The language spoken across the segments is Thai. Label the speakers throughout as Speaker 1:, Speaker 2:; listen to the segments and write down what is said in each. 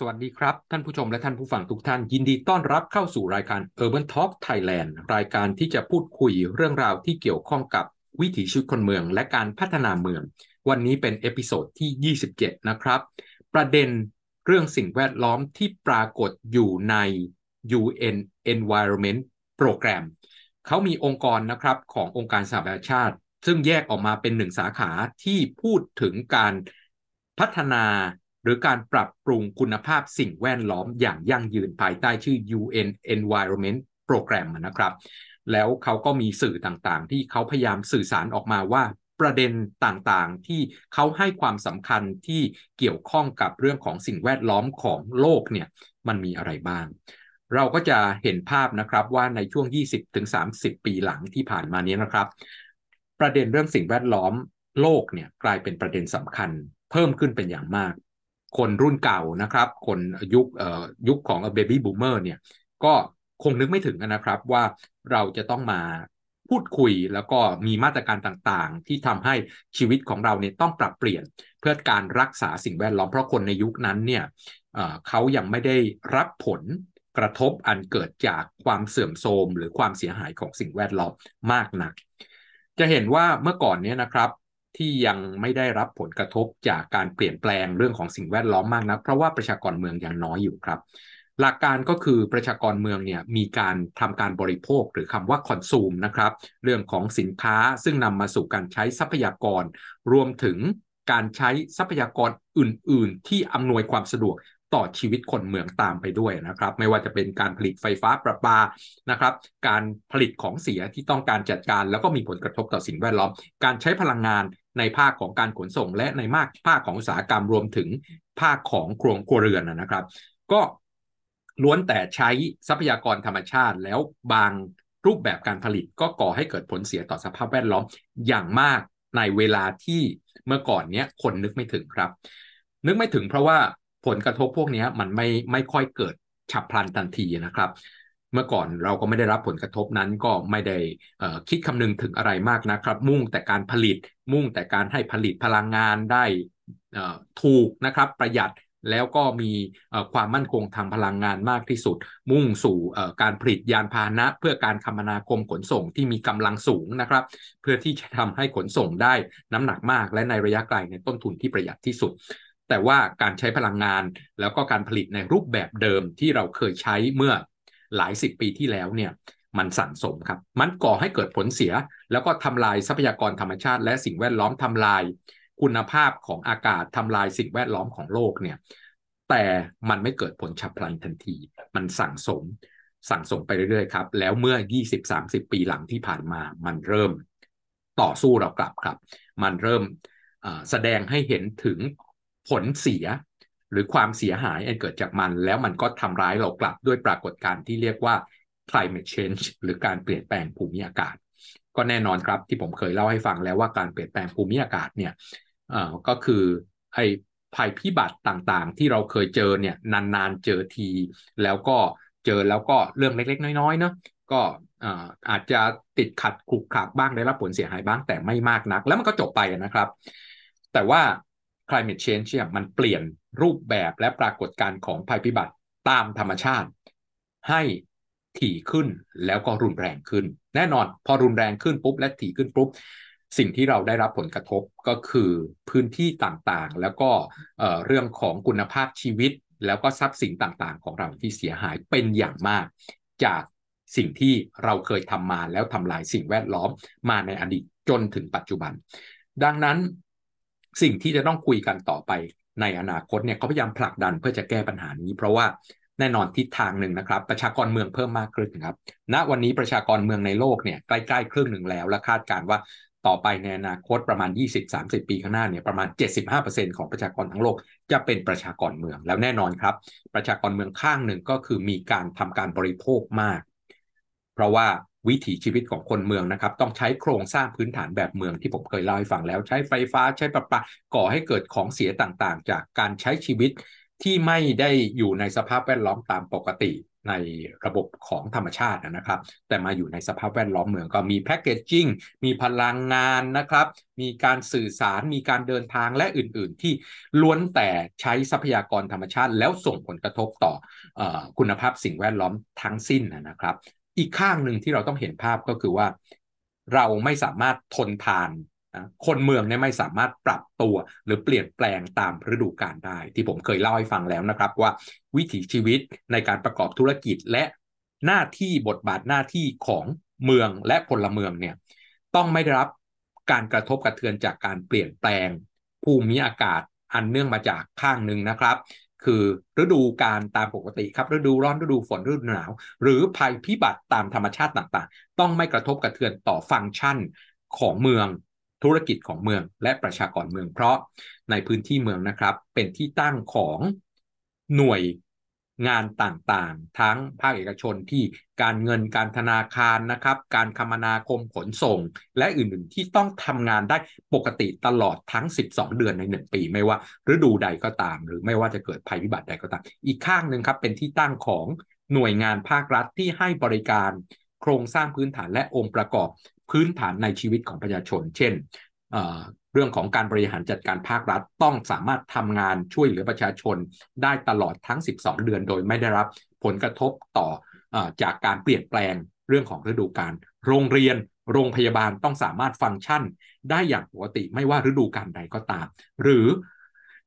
Speaker 1: สวัสดีครับ ท่านผู้ชมและท่านผู้ฟังทุกท่าน ยินดีต้อนรับเข้าสู่รายการ Urban Talk Thailand รายการที่จะพูดคุยเรื่องราวที่เกี่ยวข้องกับวิถีชีวิตคนเมืองและการพัฒนาเมือง วันนี้เป็น episode ที่ 27 นะครับ ประเด็นเรื่องสิ่งแวดล้อมที่ปรากฏอยู่ใน UN Environment Program เขามีองค์กรนะครับขององค์การสหประชาชาติ ซึ่งแยกออกมาเป็นหนึ่งสาขาที่พูดถึงการพัฒนา หรือการปรับปรุงคุณภาพสิ่งแวดล้อมอย่างยั่งยืนภายใต้ชื่อ UN Environment Program นะครับ แล้วเขาก็มีสื่อต่างๆ ที่เขาพยายามสื่อสารออกมาว่าประเด็นต่างๆ ที่เขาให้ความสำคัญที่เกี่ยวข้องกับเรื่องของสิ่งแวดล้อมของโลกเนี่ยมันมีอะไรบ้าง เราก็จะเห็นภาพนะครับว่าในช่วง 20-30 ปีหลังที่ผ่านมานี้นะครับ ประเด็นเรื่องสิ่งแวดล้อมโลกเนี่ยกลายเป็นประเด็นสำคัญ เพิ่มขึ้นเป็นอย่างมาก คนรุ่นเก่านะครับ คนยุคยุคของเบบี้บูมเมอร์เนี่ยก็คงนึกไม่ถึงนะครับว่าเราจะต้องมาพูดคุยแล้วก็มีมาตรการต่างๆ ที่ทำให้ชีวิตของเราเนี่ยต้องปรับเปลี่ยนเพื่อการรักษาสิ่งแวดล้อมเพราะคนในยุคนั้นเนี่ยเขายังไม่ได้รับผลกระทบอันเกิดจากความเสื่อมโทรมหรือความเสียหายของสิ่งแวดล้อมมากนัก จะเห็นว่าเมื่อก่อนเนี้นะครับ ที่ยังไม่ได้รับผลกระทบจากการเปลี่ยนแปลงเรื่องของสิ่งแวดล้อมมากนักเพราะว่าประชากรเมืองยังน้อยอยู่ครับ หลักการก็คือประชากรเมืองเนี่ยมีการทำการบริโภคหรือคำว่าคอนซูมนะครับ เรื่องของสินค้าซึ่งนำมาสู่การใช้ทรัพยากร รวมถึงการใช้ทรัพยากรอื่น ๆ ที่อำนวยความสะดวกต่อชีวิตคนเมืองตามไปด้วยนะครับ ไม่ว่าจะเป็นการผลิตไฟฟ้าประปานะครับ การผลิตของเสียที่ต้องการจัดการ แล้วก็มีผลกระทบต่อสิ่งแวดล้อม การใช้พลังงาน ในภาคของการขนส่ง และในมากภาคของอุตสาหกรรมรวมถึงภาคของโครงครัวเรือนนะครับ ก็ล้วนแต่ใช้ทรัพยากรธรรมชาติแล้วบางรูปแบบการผลิตก็ก่อให้เกิดผลเสียต่อสภาพแวดล้อมอย่างมากในเวลาที่เมื่อก่อนเนี้ยคนนึกไม่ถึงครับ นึกไม่ถึงเพราะว่าผลกระทบพวกนี้มันไม่ไม่ค่อยเกิดฉับพลันทันทีนะครับ เมื่อก่อนเราก็ไม่ได้รับผลกระทบนั้นก็ไม่ได้คิดคำนึงถึงอะไรมากนะครับ มุ่งแต่การผลิต มุ่งแต่การให้ผลิตพลังงานได้ถูกนะครับประหยัดแล้วก็มีความมั่นคงทางพลังงานมากที่สุด มุ่งสู่การผลิตยานพาหนะ เพื่อการคมนาคมขนส่งที่มีกำลังสูงนะครับ เพื่อที่จะทำให้ขนส่งได้น้ำหนักมาก และในระยะไกลในต้นทุนที่ประหยัดที่สุด แต่ว่าการใช้พลังงานแล้วก็การผลิตในรูปแบบเดิมที่เราเคยใช้เมื่อ หลายสิบปีที่แล้วเนี่ยมันสั่งสมครับ มันก่อให้เกิดผลเสีย แล้วก็ทำลายทรัพยากรธรรมชาติ และสิ่งแวดล้อมทำลาย คุณภาพของอากาศทำลายสิ่งแวดล้อมของโลกเนี่ย แต่มันไม่เกิดผลฉับพลันทันที มันสั่งสม สั่งสมไปเรื่อยๆครับ แล้วเมื่อ 20-30 ปีหลังที่ผ่านมา มันเริ่มต่อสู้เรากลับครับ มันเริ่มแสดงให้เห็นถึงผลเสีย หรือความเสียหายอันเกิดจากมัน แล้วมันก็ทำร้ายเรากลับด้วยปรากฏการณ์ที่เรียกว่า climate change หรือการเปลี่ยนแปลงภูมิอากาศ ก็แน่นอนครับที่ผมเคยเล่าให้ฟังแล้วว่าการเปลี่ยนแปลงภูมิอากาศเนี่ยก็คือไอ้ภัยพิบัติต่างๆ ที่เราเคยเจอเนี่ยนานๆเจอที แล้วก็เจอแล้วก็เรื่องเล็ก ๆ น้อยๆเนาะก็อาจจะติดขัดขลุกขลักบ้างได้รับผลเสียหายบ้างแต่ไม่มากนัก แล้วมันก็จบไปนะครับ แต่ว่า climate change เนี่ยมันเปลี่ยนรูปแบบและปรากฏการณ์ของภัยพิบัติตามธรรมชาติ ให้ถี่ขึ้นแล้วก็รุนแรงขึ้น แน่นอนพอรุนแรงขึ้นปุ๊บและถี่ขึ้นปุ๊บสิ่งที่เราได้รับผลกระทบก็คือพื้นที่ต่างๆ แล้วก็เรื่องของคุณภาพชีวิต แล้วก็ทรัพย์สินต่างๆ ของเราที่เสียหายเป็นอย่างมาก จากสิ่งที่เราเคยทำมาแล้วทำลายสิ่งแวดล้อมมาในอดีตจนถึงปัจจุบัน ดังนั้น สิ่งที่จะต้องคุยกันต่อไปในอนาคตเนี่ยเขาพยายามผลักดันเพื่อจะแก้ปัญหานี้ เพราะว่าแน่นอนทิศทางหนึ่งนะครับ ประชากรเมืองเพิ่มมากขึ้นครับณวันนี้ประชากรเมืองในโลกเนี่ยใกล้ๆครึ่งหนึ่งแล้ว และคาดการว่าต่อไปในอนาคตประมาณ 20-30 ปีข้างหน้าเนี่ยประมาณ 75%ของประชากรทั้งโลกจะเป็นประชากรเมืองแล้วแน่นอนครับ ประชากรเมืองข้างหนึ่งก็คือมีการทำการบริโภคมาก เพราะว่า วิถีชีวิตของคนเมืองนะครับ ต้องใช้โครงสร้างพื้นฐานแบบเมืองที่ผมเคยเล่าให้ฟังแล้วใช้ไฟฟ้าใช้ประปาก่อให้เกิดของเสียต่างๆ จากการใช้ชีวิตที่ไม่ได้อยู่ในสภาพแวดล้อมตามปกติในระบบของธรรมชาตินะครับ แต่มาอยู่ในสภาพแวดล้อมเมืองก็มีแพคเกจจิ้งมีพลังงานนะครับ มีการสื่อสารมีการเดินทางและอื่นๆ ที่ล้วนแต่ใช้ทรัพยากรธรรมชาติ แล้วส่งผลกระทบต่ออคุณภาพสิ่งแวดล้อมทั้งสิ้นนะครับ อีกข้างหนึ่งที่เราต้องเห็นภาพก็คือว่า เราไม่สามารถทนทานคนเมืองเนี่ยไม่สามารถปรับตัว หรือเปลี่ยนแปลงตามฤดูกาลได้ ที่ผมเคยเล่าให้ฟังแล้วนะครับ ว่าวิถีชีวิตในการประกอบธุรกิจและหน้าที่บทบาทหน้าที่ของเมืองและพลเมืองเนี่ยต้องไม่ได้รับการกระทบกระเทือนจากการเปลี่ยนแปลงภูมิอากาศอันเนื่องมาจากข้างหนึ่งนะครับ คือฤดูการตามปกติครับฤดูร้อนฤดูฝนฤดูหนาว หรือภัยพิบัติตามธรรมชาติต่างๆ ต้องไม่กระทบกระเทือนต่อฟังก์ชันของเมืองธุรกิจของเมืองและประชากรเมือง เพราะในพื้นที่เมืองนะครับ เป็นที่ตั้งของหน่วย งานต่างๆ ทั้งภาคเอกชนที่การเงินการธนาคารนะครับ การคมนาคมขนส่ง และอื่นๆที่ต้องทำงานได้ปกติตลอดทั้ง 12 เดือนใน 1 ปี ไม่ว่าฤดูใดก็ตาม หรือไม่ว่าจะเกิดภัยพิบัติใดก็ตาม อีกข้างหนึ่งครับเป็นที่ตั้งของหน่วยงานภาครัฐที่ให้บริการโครงสร้างพื้นฐานและองค์ประกอบพื้นฐานในชีวิตของประชาชน เช่น เรื่องของการบริหารจัดการภาครัฐ ต้องสามารถทำงานช่วยเหลือประชาชน ได้ตลอดทั้ง 12 เดือน โดยไม่ได้รับผลกระทบต่ออจากการเปลี่ยนแปลงเรื่องของฤดูกาลโรงเรียนโรงพยาบาลต้องสามารถฟังก์ชัน ได้อย่างปกติไม่ว่าฤดูกาลใดก็ตาม หรือ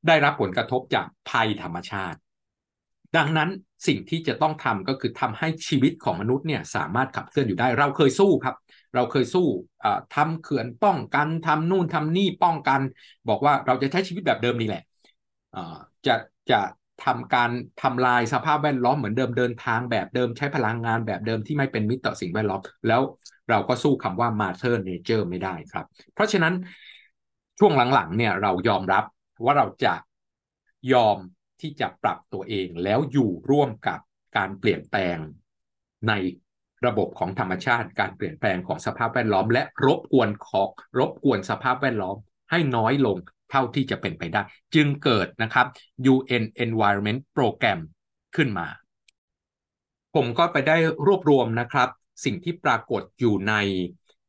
Speaker 1: ได้รับผลกระทบจากภัยธรรมชาติ ดังนั้นสิ่งที่จะต้องทำก็คือทำให้ชีวิตของมนุษย์เนี่ยสามารถขับเคลื่อนอยู่ได้เราเคยสู้ครับ เราเคยสู้ทำเขื่อนป้องกันทำนู่นทำนี่ป้องกัน บอกว่าเราจะใช้ชีวิตแบบเดิมนี่แหละจะจะทำการทำลายสภาพแวดล้อมเหมือนเดิมเดินทางแบบเดิมใช้พลังงานแบบเดิมที่ไม่เป็นมิตรต่อสิ่งแวดล้อม แล้วเราก็สู้คำว่า Mother Nature ไม่ได้ครับ เพราะฉะนั้นช่วงหลังๆเนี่ยเรายอมรับว่าเราจะยอมที่จะปรับตัวเองแล้วอยู่ร่วมกับการเปลี่ยนแปลงใน ระบบของธรรมชาติ การเปลี่ยนแปลงของสภาพแวดล้อม และรบกวนของรบกวนสภาพแวดล้อมให้น้อยลงเท่าที่จะเป็นไปได้ จึงเกิดนะครับ UN Environment Program ขึ้นมา ผมก็ไปได้รวบรวมนะครับ สิ่งที่ปรากฏอยู่ใน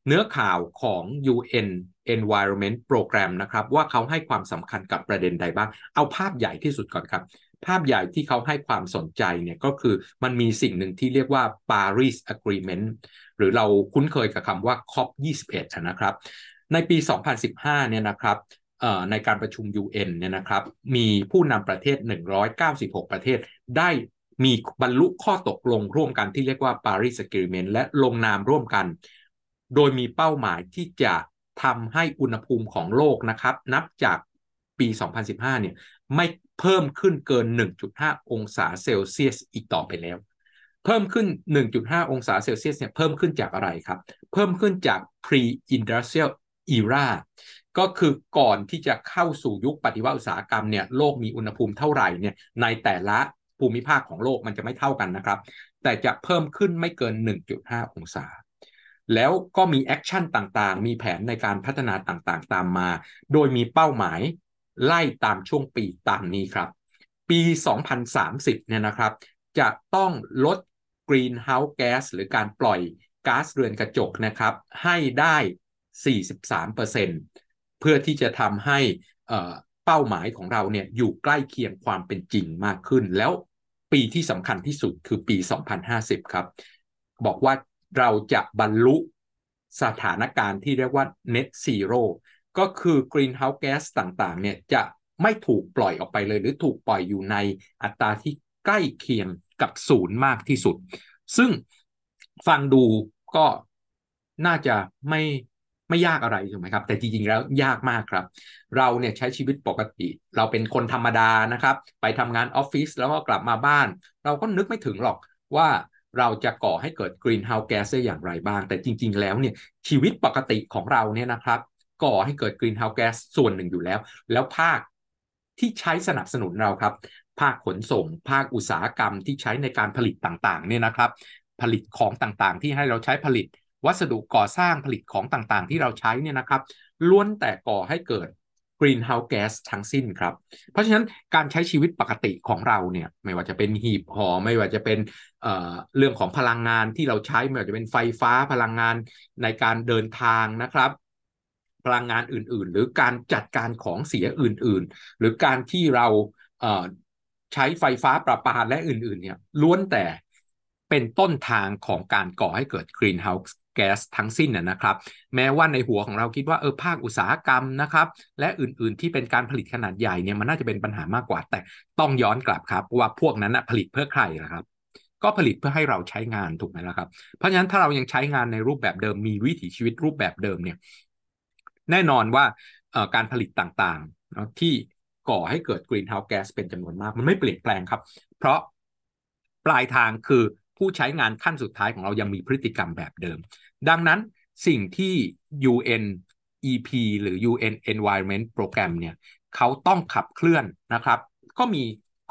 Speaker 1: เนื้อข่าวของ UN Environment Program นะครับ ว่าเขาให้ความสำคัญกับประเด็นใดบ้าง เอาภาพใหญ่ที่สุดก่อนครับ ภาพใหญ่ที่เขาให้ความสนใจเนี่ยก็คือมันมีสิ่งหนึ่งที่เรียกว่า Paris Agreement หรือเราคุ้นเคยกับคำว่า COP 21นะครับ ในปี 2015เนี่ยนะครับในการประชุม UN เนี่ยนะครับมีผู้นำประเทศ 196 ประเทศได้มีบรรลุข้อตกลงร่วมกันที่เรียกว่า Paris Agreement และลงนามร่วมกัน โดยมีเป้าหมายที่จะทำให้อุณหภูมิของโลกนะครับ นับจากปี 2015 เนี่ย ไม่เพิ่มขึ้นเกิน 1.5 องศาเซลเซียสอีกต่อไปแล้ว เพิ่มขึ้น 1.5 องศาเซลเซียสเนี่ยเพิ่มขึ้นจากอะไรครับ เพิ่มขึ้นจาก pre-industrial era ก็คือก่อนที่จะเข้าสู่ยุคปฏิวัติอุตสาหกรรมเนี่ยโลกมีอุณหภูมิเท่าไหร่เนี่ยในแต่ละภูมิภาคของโลกมันจะไม่เท่ากันนะครับ แต่จะเพิ่มขึ้นไม่เกิน 1.5 องศา แล้วก็มี action ต่างๆ มีแผนในการพัฒนาต่างๆ ตามมา โดยมีเป้าหมาย ไล่ตามช่วงปีตามนี้ครับ ปี 2030 เนี่ยนะครับ จะต้องลด greenhouse gas หรือการปล่อยก๊าซเรือนกระจกนะครับ ให้ได้ 43%เพื่อที่จะทำให้เป้าหมายของเราเนี่ยอยู่ใกล้เคียงความเป็นจริงมากขึ้น แล้วปีที่สำคัญที่สุดคือปี 2050 ครับ บอกว่าเราจะบรรลุสถานการณ์ที่เรียกว่า net zero ก็คือ greenhouse gas ต่างๆ เนี่ยจะไม่ถูกปล่อยออกไปเลย หรือถูกปล่อยอยู่ในอัตราที่ใกล้เคียงกับศูนย์มากที่สุด ซึ่งฟังดูก็น่าจะไม่ไม่ยากอะไรถูกไหมครับ แต่จริงๆแล้วยากมากครับ เราเนี่ยใช้ชีวิตปกติ เราเป็นคนธรรมดานะครับ ไปทำงานออฟฟิศแล้วก็กลับมาบ้าน เราก็นึกไม่ถึงหรอกว่าเราจะก่อให้เกิด greenhouse gas ได้อย่างไรบ้าง แต่จริง ๆ แล้วเนี่ยชีวิตปกติของเราเนี่ยนะครับ ก่อให้เกิดกรีนเฮาส์แก๊สส่วนหนึ่งอยู่แล้ว แล้วภาคที่ใช้สนับสนุนเราครับ ภาคขนส่ง ภาคอุตสาหกรรมที่ใช้ในการผลิตต่างๆเนี่ยนะครับ ผลิตของต่างๆ ที่ให้เราใช้ผลิต วัสดุก่อสร้างผลิตของต่างๆ ที่เราใช้เนี่ยนะครับล้วนแต่ก่อให้เกิด greenhouse gas ทั้งสิ้นครับ เพราะฉะนั้นการใช้ชีวิตปกติของเราเนี่ยไม่ว่าจะเป็นหีบห่อไม่ว่าจะเป็นเเรื่องของพลังงานที่เราใช้ไม่ว่าจะเป็นไฟฟ้าพลังงานในการเดินทางนะครับ พลังงานอื่น ๆ หรือการจัดการของเสียอื่น ๆ หรือการที่เราใช้ไฟฟ้าประปาและอื่น ๆ เนี่ยล้วนแต่เป็นต้นทางของการก่อให้เกิด greenhouse แก๊สทั้งสิ้นนะครับ แม้ว่าในหัวของเราคิดว่าเออภาคอุตสาหกรรมนะครับ และอื่นๆที่เป็นการผลิตขนาดใหญ่เนี่ยมันน่าจะเป็นปัญหามากกว่า แต่ต้องย้อนกลับครับว่าพวกนั้นนะผลิตเพื่อใครนะครับ ก็ผลิตเพื่อให้เราใช้งานถูกไหมล่ะครับ เพราะฉะนั้นถ้าเรายังใช้งานในรูปแบบเดิมมีวิถีชีวิตรูปแบบเดิมเนี่ย แน่นอนว่าการผลิตต่างๆที่ก่อให้เกิดกรีนเฮาส์แก๊สเป็นจำนวนมาก มันไม่เปลี่ยนแปลงครับ เพราะปลายทางคือผู้ใช้งานขั้นสุดท้ายของเรายังมีพฤติกรรมแบบเดิม ดังนั้นสิ่งที่ UN EP หรือ UN Environment Program เนี่ยเขาต้องขับเคลื่อนนะครับ ก็มี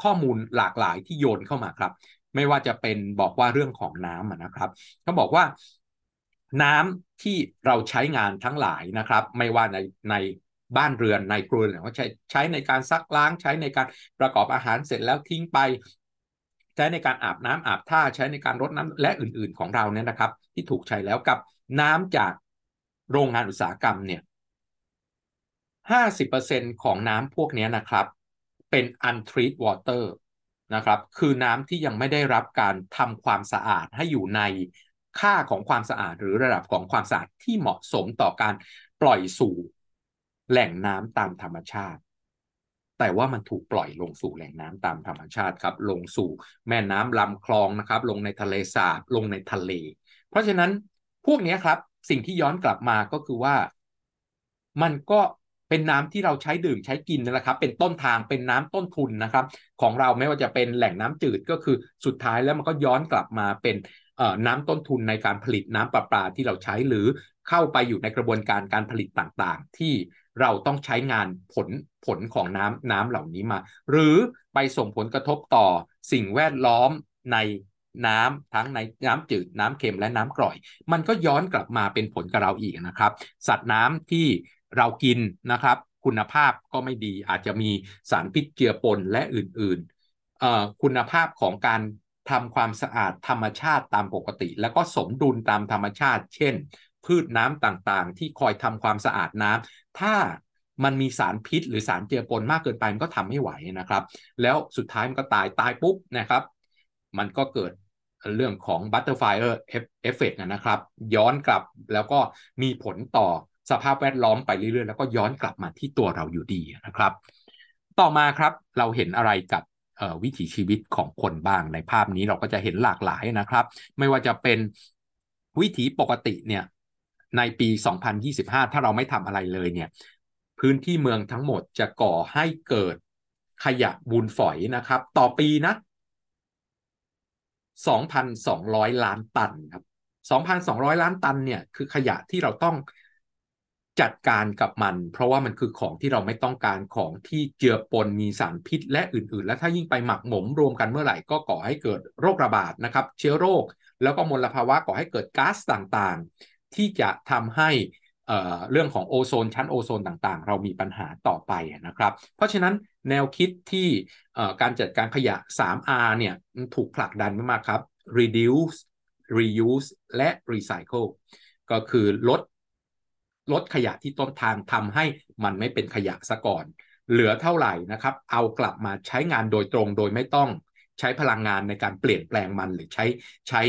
Speaker 1: ข้อมูลหลากหลายที่โยนเข้ามาครับ ไม่ว่าจะเป็นบอกว่าเรื่องของน้ำนะครับเขาบอกว่าน้ำ ที่เราใช้งานทั้งหลายนะครับ ไม่ว่าในในบ้านเรือนในครัวเรือนว่าใช้ใช้ในการซักล้างใช้ในการประกอบอาหารเสร็จแล้วทิ้งไป ใช้ในการอาบน้ำอาบท่าใช้ในการรดน้ำและอื่น ๆ ของเราเนี่ยนะครับ ที่ถูกใช้แล้วกับน้ำจากโรงงานอุตสาหกรรมเนี่ยห้าสิบเปอร์เซ็นของน้ำพวกนี้นะครับ เป็น untreated water นะครับ คือน้ำที่ยังไม่ได้รับการทำความสะอาดให้อยู่ใน ค่าของความสะอาดหรือระดับของความสะอาดที่เหมาะสมต่อการปล่อยสู่แหล่งน้ำตามธรรมชาติ แต่ว่ามันถูกปล่อยลงสู่แหล่งน้ำตามธรรมชาติครับ ลงสู่แม่น้ำลำคลองนะครับ ลงในทะเลสาบลงในทะเล เพราะฉะนั้นพวกนี้ครับ สิ่งที่ย้อนกลับมาก็คือว่า มันก็เป็นน้ำที่เราใช้ดื่มใช้กินนั่นแหละครับ เป็นต้นทางเป็นน้ำต้นทุนนะครับ ของเราไม่ว่าจะเป็นแหล่งน้ำจืดก็คือสุดท้ายแล้วมันก็ย้อนกลับมาเป็น น้ำต้นทุนในการผลิตน้ำประปาที่เราใช้หรือเข้าไปอยู่ในกระบวนการการผลิตต่างๆ ที่เราต้องใช้งานผลผลของน้ำน้ำเหล่านี้มา หรือไปส่งผลกระทบต่อสิ่งแวดล้อมในน้ำทั้งในน้ำจืดน้ำเค็มและน้ำกร่อย มันก็ย้อนกลับมาเป็นผลกับเราอีกนะครับ สัตว์น้ำที่เรากินนะครับ คุณภาพก็ไม่ดีอาจจะมีสารพิษเจือปนและอื่นๆคุณภาพของการ ทำความสะอาดธรรมชาติตามปกติ แล้วก็สมดุลตามธรรมชาติ เช่น พืชน้ำต่างๆ ที่คอยทำความสะอาดน้ำถ้ามันมีสารพิษหรือสารเจือปนมากเกินไปมันก็ทำไม่ไหวนะครับ แล้วสุดท้ายมันก็ตายตายปุ๊บนะครับ มันก็เกิดเรื่องของ butterfly effect นะครับ ย้อนกลับแล้วก็มีผลต่อสภาพแวดล้อมไปเรื่อยๆ แล้วก็ย้อนกลับมาที่ตัวเราอยู่ดีนะครับ ต่อมาครับเราเห็นอะไรกับ วิถีชีวิตของคนบ้างในภาพนี้เราก็จะเห็นหลากหลายนะครับ ไม่ว่าจะเป็นวิถีปกติเนี่ยในปี 2025 ถ้าเราไม่ทำอะไรเลยเนี่ยพื้นที่เมืองทั้งหมดจะก่อให้เกิดขยะบูนฝอยนะครับ ต่อปีนะ 2,200 ล้านตันครับ 2,200 ล้านตันเนี่ยคือขยะที่เราต้อง จัดการกับมัน เพราะว่ามันคือของที่เราไม่ต้องการของที่เจือปนมีสารพิษและอื่นๆ และถ้ายิ่งไปหมักหมมรวมกันเมื่อไหร่ก็ก่อให้เกิดโรคระบาดนะครับ เชื้อโรค แล้วก็มลภาวะก่อให้เกิดก๊าซต่างๆ ที่จะทำให้เรื่องของโอโซนชั้นโอโซนต่างๆ เรามีปัญหาต่อไปนะครับ เพราะฉะนั้นแนวคิดที่การจัดการขยะ 3R เนี่ยถูกผลักดันมากครับ reduce reuse และ recycle ก็คือลด ลดขยะที่ต้นทางทำให้มันไม่เป็นขยะซะก่อน เหลือเท่าไหร่นะครับ เอากลับมาใช้งานโดยตรงโดยไม่ต้องใช้พลังงานในการเปลี่ยนแปลงมันหรือใช้ใช้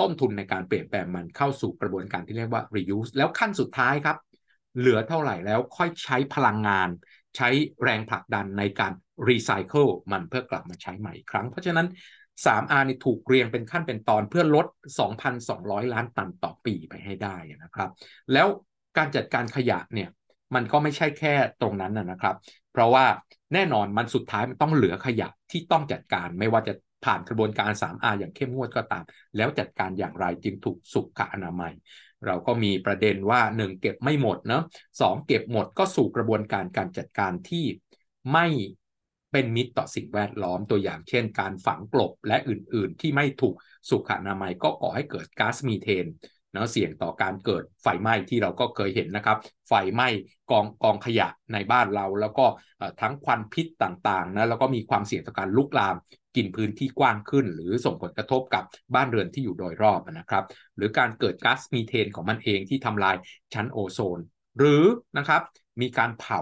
Speaker 1: ต้นทุนในการเปลี่ยนแปลงมันเข้าสู่กระบวนการที่เรียกว่า reuse แล้วขั้นสุดท้ายครับ เหลือเท่าไหร่แล้วค่อยใช้พลังงาน ใช้แรงผลักดันในการ recycle มันเพื่อกลับมาใช้ใหม่อีกครั้ง เพราะฉะนั้น 3R นี่ถูกเรียงเป็นขั้นเป็นตอนเพื่อลด 2,200 ล้านตันต่อปีไปให้ได้นะครับ แล้ว การจัดการขยะเนี่ยมันก็ไม่ใช่แค่ตรงนั้นนะครับ เพราะว่าแน่นอนมันสุดท้ายมันต้องเหลือขยะที่ต้องจัดการไม่ว่าจะผ่านกระบวนการ 3R อย่างเข้มงวดก็ตาม แล้วจัดการอย่างไรจึงถูกสุขอนามัย เราก็มีประเด็นว่า 1 เก็บไม่หมดเนาะสเก็บหมดก็สู่กระบวนการการจัดการที่ไม่เป็นมิตรต่อสิ่งแวดล้อมตัวอย่างเช่น การฝังกลบและอื่นๆ ที่ไม่ถูกสุขอนามัยก็ก่อให้เกิดก๊าซมีเทน นะเสี่ยงต่อการเกิดไฟไหม้ที่เราก็เคยเห็นนะครับ ไฟไหม้กองกองขยะในบ้านเรา แล้วก็ทั้งควันพิษต่างๆนะแล้วก็มีความเสี่ยงต่อการลุกลามกินพื้นที่กว้างขึ้น หรือส่งผลกระทบกับบ้านเรือนที่อยู่โดยรอบนะครับ หรือการเกิดก๊าซมีเทนของมันเองที่ทำลายชั้นโอโซน หรือนะครับมีการเผา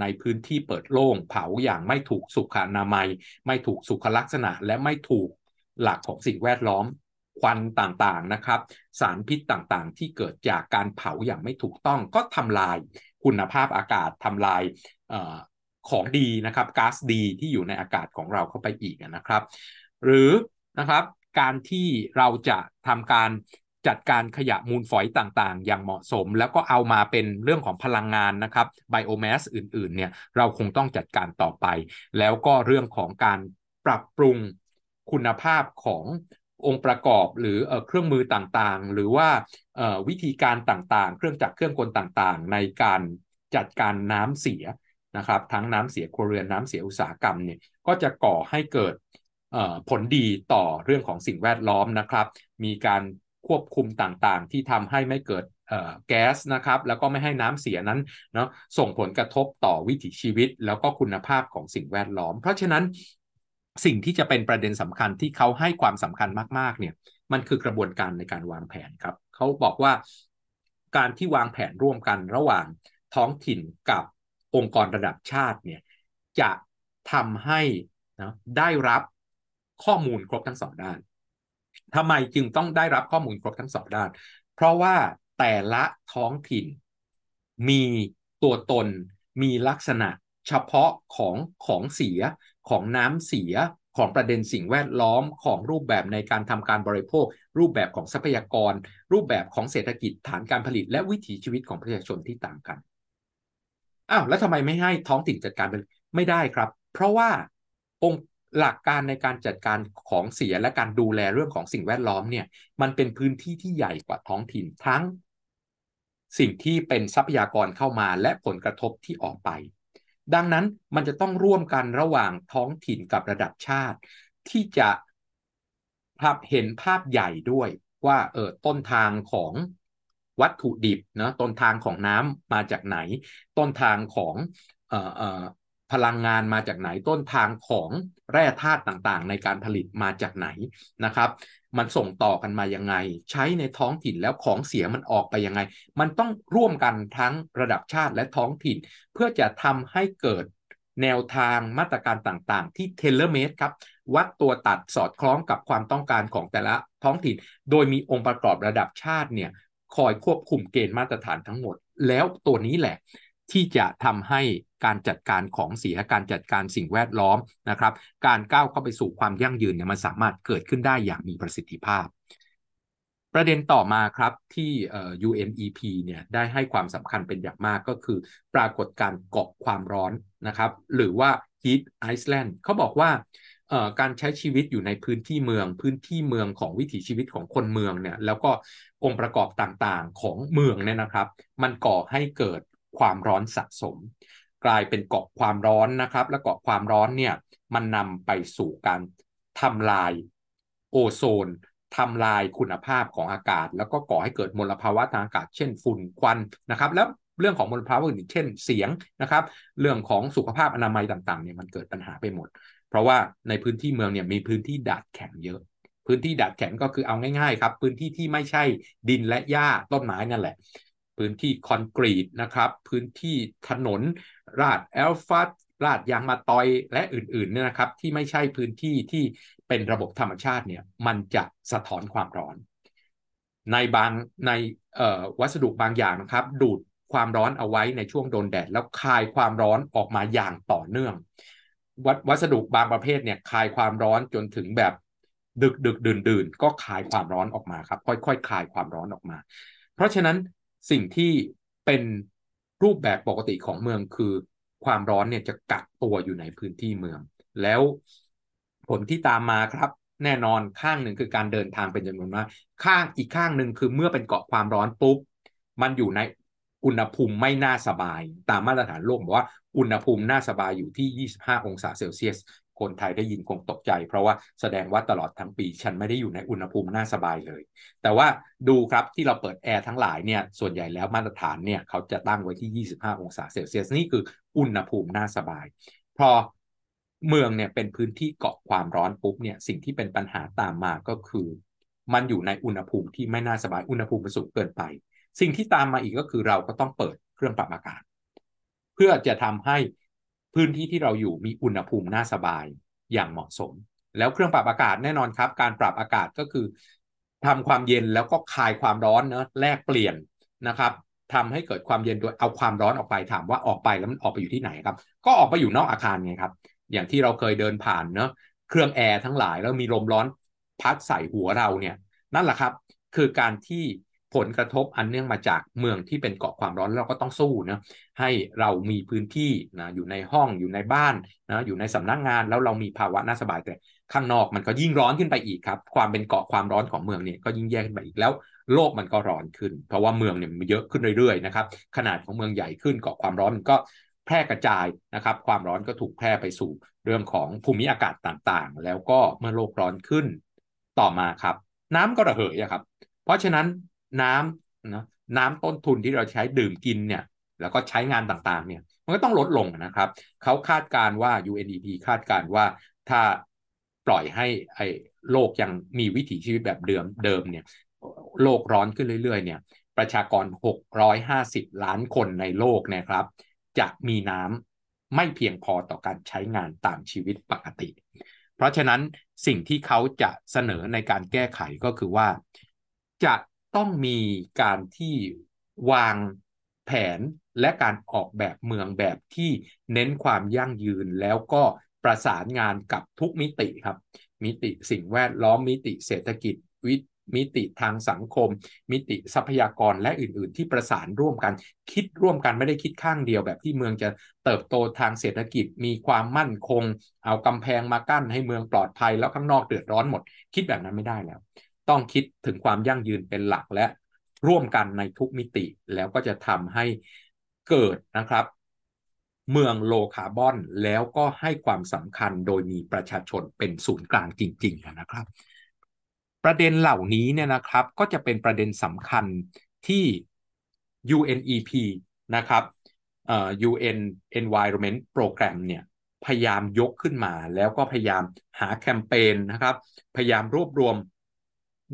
Speaker 1: ในพื้นที่เปิดโล่งเผาอย่างไม่ถูกสุขอนามัย ไม่ถูกสุขลักษณะ และไม่ถูกหลักของสิ่งแวดล้อม ควันต่างๆนะครับ สารพิษต่างๆ ที่เกิดจากการเผาอย่างไม่ถูกต้องก็ทำลายคุณภาพอากาศทำลายของดีนะครับก๊าซดีที่อยู่ในอากาศของเราเข้าไปอีกนะครับ หรือนะครับการที่เราจะทำการจัดการขยะมูลฝอยต่างๆ อย่างเหมาะสม แล้วก็เอามาเป็นเรื่องของพลังงานนะครับไบโอแมสอื่นๆเนี่ยเราคงต้องจัดการต่อไป แล้วก็เรื่องของการปรับปรุงคุณภาพของ องค์ประกอบหรือเครื่องมือต่างๆ หรือว่าวิธีการต่างๆ เครื่องจักรเครื่องกลต่างๆ ในการจัดการน้ำเสียนะครับ ทั้งน้ำเสียครัวเรือนน้ำเสียอุตสาหกรรมเนี่ยก็จะก่อให้เกิดผลดีต่อเรื่องของสิ่งแวดล้อมนะครับ มีการควบคุมต่างๆ ที่ทำให้ไม่เกิดแก๊สนะครับแล้วก็ไม่ให้น้ำเสียนั้นเนาะส่งผลกระทบต่อวิถีชีวิต แล้วก็คุณภาพของสิ่งแวดล้อม เพราะฉะนั้น สิ่งที่จะเป็นประเด็นสำคัญที่เขาให้ความสำคัญมากๆ เนี่ย มันคือกระบวนการในการวางแผนครับ เขาบอกว่าการที่วางแผนร่วมกันระหว่างท้องถิ่นกับองค์กรระดับชาติเนี่ยจะทำให้นะได้รับข้อมูลครบทั้งสองด้านทำไมจึงต้องได้รับข้อมูลครบทั้งสองด้าน เพราะว่าแต่ละท้องถิ่นมีตัวตน มีลักษณะเฉพาะของของเสีย ของน้ำเสียของประเด็นสิ่งแวดล้อมของรูปแบบในการทำการบริโภค รูปแบบของทรัพยากร รูปแบบของเศรษฐกิจฐานการผลิต และวิถีชีวิตของประชาชนที่ต่างกันอ้าวแล้วทำไมไม่ให้ท้องถิ่นจัดการไม่ได้ครับ เพราะว่าองค์หลักการในการจัดการของเสียและการดูแลเรื่องของสิ่งแวดล้อมเนี่ยมันเป็นพื้นที่ที่ใหญ่กว่าท้องถิ่นทั้ง สิ่งที่เป็นทรัพยากรเข้ามาและผลกระทบที่ออกไป ดังนั้นมันจะต้องร่วมกันระหว่างท้องถิ่นกับระดับชาติ ที่จะภาพเห็นภาพใหญ่ด้วยว่าเออต้นทางของวัตถุดิบนะต้นทางของน้ำมาจากไหน ต้นทางของเอ่อเอ่อ พลังงานมาจากไหนต้นทางของแร่ธาตุต่างๆ ในการผลิตมาจากไหนนะครับ มันส่งต่อกันมายังไง ใช้ในท้องถิ่นแล้วของเสียมันออกไปยังไง มันต้องร่วมกันทั้งระดับชาติและท้องถิ่น เพื่อจะทำให้เกิดแนวทางมาตรการต่างๆ ที่เทเลเมตครับ วัดตัวตัดสอดคล้องกับความต้องการของแต่ละท้องถิ่น โดยมีองค์ประกอบระดับชาติเนี่ยคอยควบคุมเกณฑ์มาตรฐานทั้งหมด แล้วตัวนี้แหละ ที่จะทำให้การจัดการของเสียการจัดการสิ่งแวดล้อมนะครับ การก้าวเข้าไปสู่ความยั่งยืนเนี่ยมันสามารถเกิดขึ้นได้อย่างมีประสิทธิภาพ ประเด็นต่อมาครับที่ UNEP เนี่ยได้ให้ความสำคัญเป็นอย่างมากก็คือ ปรากฏการเกาะความร้อนนะครับ หรือว่า Heat Island เขาบอกว่าการใช้ชีวิตอยู่ในพื้นที่เมือง พื้นที่เมืองของวิถีชีวิตของคนเมืองเนี่ยแล้วก็องค์ประกอบต่างๆของเมืองเนี่ยนะครับ มันก่อให้เกิด ความร้อนสะสม กลายเป็นเกาะความร้อนนะครับ และเกาะความร้อนเนี่ยมันนำไปสู่การทำลายโอโซนทำลายคุณภาพของอากาศ แล้วก็ก่อให้เกิดมลภาวะทางอากาศ เช่นฝุ่นควันนะครับ แล้วเรื่องของมลภาวะอื่นเช่นเสียงนะครับ เรื่องของสุขภาพอนามัยต่างๆเนี่ยมันเกิดปัญหาไปหมด เพราะว่าในพื้นที่เมืองเนี่ยมีพื้นที่ดาดแข็งเยอะ พื้นที่ดาดแข็งก็คือเอาง่ายๆครับ พื้นที่ที่ไม่ใช่ดินและหญ้าต้นไม้นั่นแหละ พื้นที่คอนกรีตนะครับ พื้นที่ถนนราดแอลฟัสราดยางมาตอยและอื่นๆเนี่ยนะครับ ที่ไม่ใช่พื้นที่ที่เป็นระบบธรรมชาติเนี่ยมันจะสะท้อนความร้อน ในบางในวัสดุบางอย่างนะครับ ดูดความร้อนเอาไว้ในช่วงโดนแดด แล้วคายความร้อนออกมาอย่างต่อเนื่อง วัวัสดุบางประเภทเนี่ยคายความร้อนจนถึงแบบดึกดึกดื่นดื่นก็คายความร้อนออกมาครับ ค่อยๆคายความร้อนออกมา เพราะฉะนั้น สิ่งที่เป็นรูปแบบปกติของเมืองคือความร้อนเนี่ยจะกักตัวอยู่ในพื้นที่เมือง แล้วผลที่ตามมาครับ แน่นอนข้างหนึ่งคือการเดินทางเป็นจำนวนมากข้างอีกข้างหนึ่งคือเมื่อเป็นเกาะความร้อนปุ๊บมันอยู่ในอุณหภูมิไม่น่าสบาย ตามมาตรฐานโลกบอกว่าอุณหภูมิน่าสบายอยู่ที่ 25 องศาเซลเซียส คนไทยได้ยินคงตกใจ เพราะว่าแสดงว่าตลอดทั้งปีฉันไม่ได้อยู่ในอุณหภูมิน่าสบายเลย แต่ว่าดูครับที่เราเปิดแอร์ทั้งหลายเนี่ยส่วนใหญ่แล้วมาตรฐานเนี่ยเขาจะตั้งไว้ที่ 25 องศาเซลเซียสนี่คืออุณหภูมิน่าสบาย พอเมืองเนี่ยเป็นพื้นที่เกาะความร้อนปุ๊บเนี่ยสิ่งที่เป็นปัญหาตามมาก็คือ มันอยู่ในอุณหภูมิที่ไม่น่าสบายอุณหภูมิมันสูงเกินไป สิ่งที่ตามมาอีกก็คือเราก็ต้องเปิดเครื่องปรับอากาศ เพื่อจะทำให้ พื้นที่ที่เราอยู่มีอุณหภูมิน่าสบายอย่างเหมาะสม แล้วเครื่องปรับอากาศแน่นอนครับ การปรับอากาศก็คือทำความเย็นแล้วก็คายความร้อนเนะแลกเปลี่ยนนะครับทำให้เกิดความเย็นโดยเอาความร้อนออกไปถามว่าออกไปแล้วมันออกไปอยู่ที่ไหนครับ ก็ออกไปอยู่นอกอาคารไงครับ อย่างที่เราเคยเดินผ่านเนาะเครื่องแอร์ทั้งหลายแล้วมีลมร้อนพัดใส่หัวเราเนี่ย นั่นแหละครับ คือการที่ ผลกระทบอันเนื่องมาจากเมืองที่เป็นเกาะความร้อนเราก็ต้องสู้นะให้เรามีพื้นที่นะอยู่ในห้องอยู่ในบ้านนะอยู่ในสำนักงงานแล้วเรามีภาวะน่าสบายแต่ข้างนอกมันก็ยิ่งร้อนขึ้นไปอีกครับ ความเป็นเกาะความร้อนของเมืองเนี่ยก็ยิ่งแย่ขึ้นไปอีกแล้ว โลกมันก็ร้อนขึ้น เพราะว่าเมืองเนี่ยมันเยอะขึ้นเรื่อยๆนะครับขนาดของเมืองใหญ่ขึ้นเกาะความร้อนมันก็แพร่กระจายนะครับ ความร้อนก็ถูกแพร่ไปสู่เรื่องของภูมิอากาศต่างๆ แล้วก็เมื่อโลกร้อนขึ้นต่อมาครับ น้ำก็ระเหยครับ เพราะฉะนั้น น้ำนะน้ำต้นทุนที่เราใช้ดื่มกินเนี่ยแล้วก็ใช้งานต่างๆเนี่ยมันก็ต้องลดลงนะครับเขาคาดการว่า UNDP คาดการว่าถ้าปล่อยให้ไอ้โลกยังมีวิถีชีวิตแบบเดิมเดิมเนี่ยโลกร้อนขึ้นเรื่อยๆเนี่ยประชากร 650 ล้านคนในโลกนะครับ จะมีน้ำไม่เพียงพอต่อการใช้งานตามชีวิตปกติ เพราะฉะนั้นสิ่งที่เขาจะเสนอในการแก้ไขก็คือว่า จะ ต้องมีการที่วางแผนและการออกแบบเมืองแบบที่เน้นความยั่งยืนแล้วก็ประสานงานกับทุกมิติครับ มิติสิ่งแวดล้อมมิติเศรษฐกิจวิมิติทางสังคม มิติทรัพยากรและอื่น ๆ ที่ประสานร่วมกัน คิดร่วมกันไม่ได้คิดข้างเดียว แบบที่เมืองจะเติบโตทางเศรษฐกิจมีความมั่นคง เอากำแพงมากั้นให้เมืองปลอดภัยแล้วข้างนอกเดือดร้อนหมด คิดแบบนั้นไม่ได้แล้ว ต้องคิดถึงความยั่งยืนเป็นหลักและร่วมกันในทุกมิติ แล้วก็จะทำให้เกิดนะครับ เมืองโลคาร์บอนแล้วก็ให้ความสำคัญโดยมีประชาชนเป็นศูนย์กลางจริง ๆ นะครับ ประเด็นเหล่านี้เนี่ยนะครับก็จะเป็นประเด็นสำคัญที่ UNEP นะครับ UN Environment Program เนี่ยพยายามยกขึ้นมา แล้วก็พยายามหาแคมเปญนะครับ พยายามรวบรวม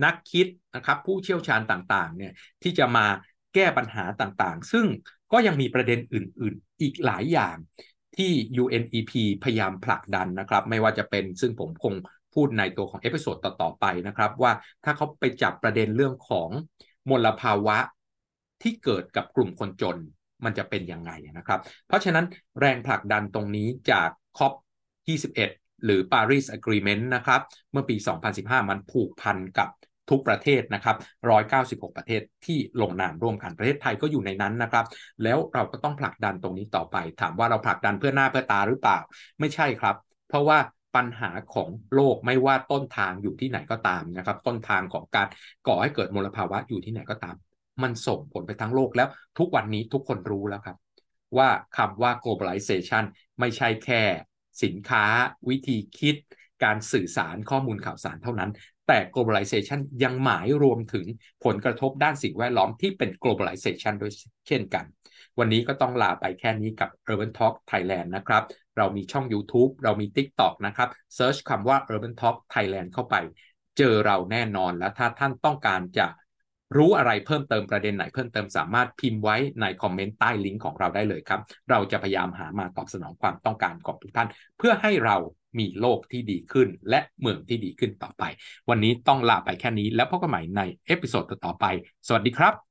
Speaker 1: นักคิดนะครับผู้เชี่ยวชาญต่างๆเนี่ยที่จะมาแก้ปัญหาต่างๆ ซึ่งก็ยังมีประเด็นอื่น ๆ อีกหลายอย่างที่ UNEP พยายามผลักดันนะครับ ไม่ว่าจะเป็นซึ่งผมคงพูดในตัวของ episode ต่อ ๆ ไปนะครับ ว่าถ้าเขาไปจับประเด็นเรื่องของมลภาวะที่เกิดกับกลุ่มคนจนมันจะเป็นยังไงนะครับ เพราะฉะนั้นแรงผลักดันตรงนี้จากคอป21 หรือ Paris Agreement นะครับ เมื่อปี 2015 มันผูกพันกับทุกประเทศนะครับ 196 ประเทศที่ลงนามร่วมกันประเทศไทยก็อยู่ในนั้นนะครับ แล้วเราก็ต้องผลักดันตรงนี้ต่อไป ถามว่าเราผลักดันเพื่อหน้าเพื่อตาหรือเปล่า ไม่ใช่ครับ เพราะว่าปัญหาของโลกไม่ว่าต้นทางอยู่ที่ไหนก็ตามนะครับ ต้นทางของการก่อให้เกิดมลภาวะอยู่ที่ไหนก็ตาม มันส่งผลไปทั้งโลกแล้วทุกวันนี้ทุกคนรู้แล้วครับ ว่าคำว่า globalization ไม่ใช่แค่ สินค้า วิธีคิด การสื่อสารข้อมูลข่าวสารเท่านั้น แต่ globalization ยังหมายรวมถึงผลกระทบด้านสิ่งแวดล้อมที่เป็น globalization ด้วยเช่นกัน วันนี้ก็ต้องลาไปแค่นี้กับ Urban Talk Thailand นะครับ เรามีช่อง YouTube เรามี TikTok นะครับ search คำว่า Urban Talk Thailand เข้าไป เจอเราแน่นอนและถ้าท่านต้องการจะ รู้อะไรเพิ่มเติมประเด็นไหนเพิ่มเติมสามารถพิมพ์ไว้ในคอมเมนต์ใต้ลิงก์ของเราได้เลยครับ เราจะพยายามหามาตอบสนองความต้องการของทุกท่าน เพื่อให้เรามีโลกที่ดีขึ้น และเมืองที่ดีขึ้นต่อไป วันนี้ต้องลาไปแค่นี้แล้วพบกันใหม่ในเอพิโซดต่อไป สวัสดีครับ